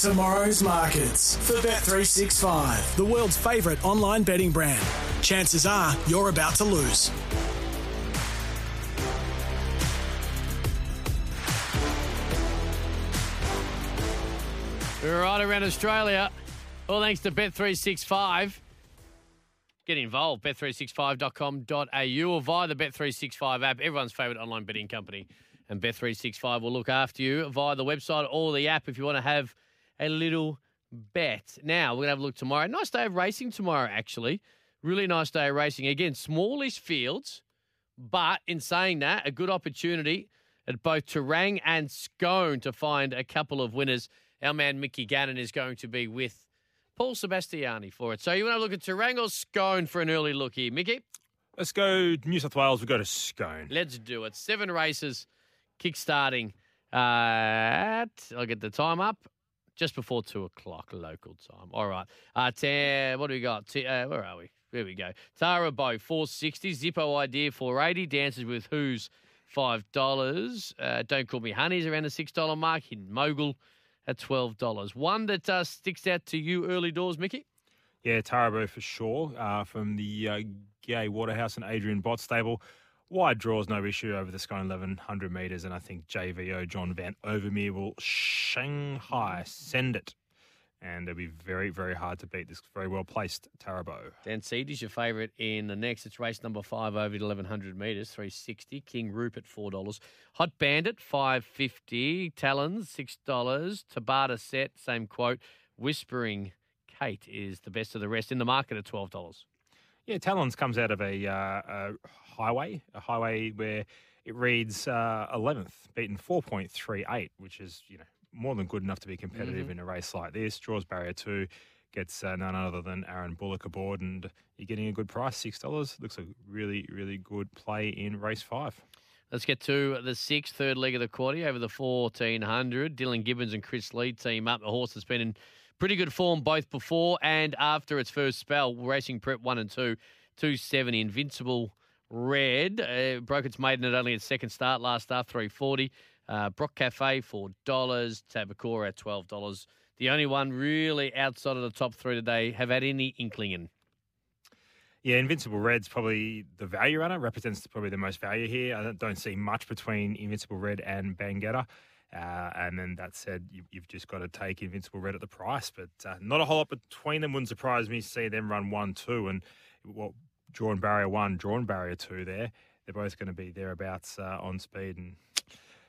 Tomorrow's markets for Bet365, the world's favourite online betting brand. Chances are you're about to lose. We're right around Australia. All thanks to Bet365. Get involved, bet365.com.au or via the Bet365 app, everyone's favourite online betting company. And Bet365 will look after you via the website or the app if you want to have a little bet. Now, we're going to have a look tomorrow. Nice day of racing tomorrow, actually. Really nice day of racing. Again, smallish fields, but in saying that, a good opportunity at both Terang and Scone to find a couple of winners. Our man Mickey Gannon is going to be with Paul Sebastiani for it. So you want to look at Terang or Scone for an early look here, Mickey? Let's go New South Wales. We go to Scone. Let's do it. Seven races kick-starting uh, at, I'll get the time up, just before two o'clock local time. All right. Uh, what do we got? T- uh, where are we? There we go. Tara Bow, 460. Zippo Idea, 480. Dances with Who's, $5. Uh, Don't Call Me Honey's around the $6 mark. Hidden Mogul at $12. One that uh, sticks out to you early doors, Mickey? Yeah, Tarabu for sure. Uh, from the uh, Gai Waterhouse and Adrian Bott stable. Wide draws, no issue over the Scone 1100 metres, and I think JVO John Van Overmeire will Shanghai send it. And it'll be very, very hard to beat this very well placed Tarabo. Dan Seed is your favourite in the next. It's race number five over the 1100 metres, 360. King Rupert, $4. Hot Bandit, 550 Talons, $6. Tabata Set, same quote. Whispering Kate is the best of the rest in the market at $12. Yeah, Talons comes out of a, uh, a highway, a highway where it reads uh, 11th, beaten 4.38, which is, you know, more than good enough to be competitive Mhm. in a race like this. Draws barrier two, gets uh, none other than Aaron Bullock aboard, and you're getting a good price, $6. Looks a really, really good play in race five. Let's get to the sixth, third leg of the quarter over the 1400. Dylan Gibbons and Chris Lee team up. The horse has been in pretty good form both before and after its first spell. Racing Prep 1 and 2, 270. Invincible Red uh, broke its maiden at only its second start last start, 340. Uh, Brock Cafe, $4. Tabacora at $12. The only one really outside of the top three today have had any inkling. In. Yeah, Invincible Red's probably the value runner, represents probably the most value here. I don't see much between Invincible Red and Bangetta. Uh, and then that said, you, you've just got to take Invincible Red at the price, but uh, not a whole lot between them. Wouldn't surprise me to see them run 1 2 and what drawn barrier 1, drawn barrier 2 there. They're both going to be thereabouts uh, on speed and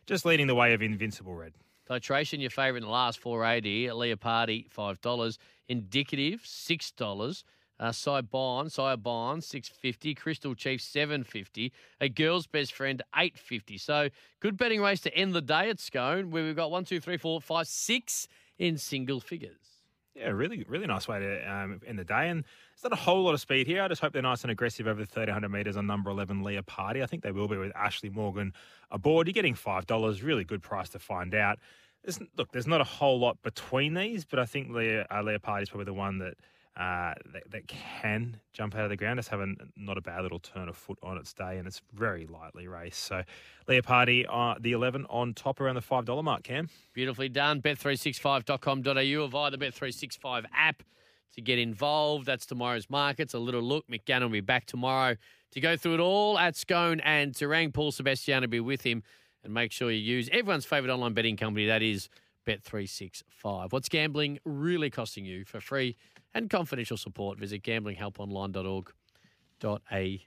just leading the way of Invincible Red. Titration, your favourite in the last 480. Leopardi, $5. Indicative, $6. Uh, Cy Bond, Cy Bond, 650 Crystal Chief, 750 A girl's best friend, 850 So good betting race to end the day at Scone, where we've got one, two, three, four, five, six in single figures. Yeah, really, really nice way to um, end the day. And there's not a whole lot of speed here. I just hope they're nice and aggressive over the 1300 metres on number 11, Leopardi. I think they will be with Ashley Morgan aboard. You're getting $5, really good price to find out. There's, look, there's not a whole lot between these, but I think Leah, uh, Leopardi is probably the one that, uh, that that can jump out of the ground. It's having not a bad little turn of foot on its day, and it's very lightly raced. So Leopardi, uh, the 11 on top around the $5 mark, Cam. Beautifully done. Bet365.com.au or via the Bet365 app to get involved. That's tomorrow's markets. A little look. McGann will be back tomorrow to go through it all at Scone and Terang. Paul Sebastian will be with him. And make sure you use everyone's favourite online betting company, that is Bet365. What's gambling really costing you? For free and confidential support, visit gamblinghelponline.org.au.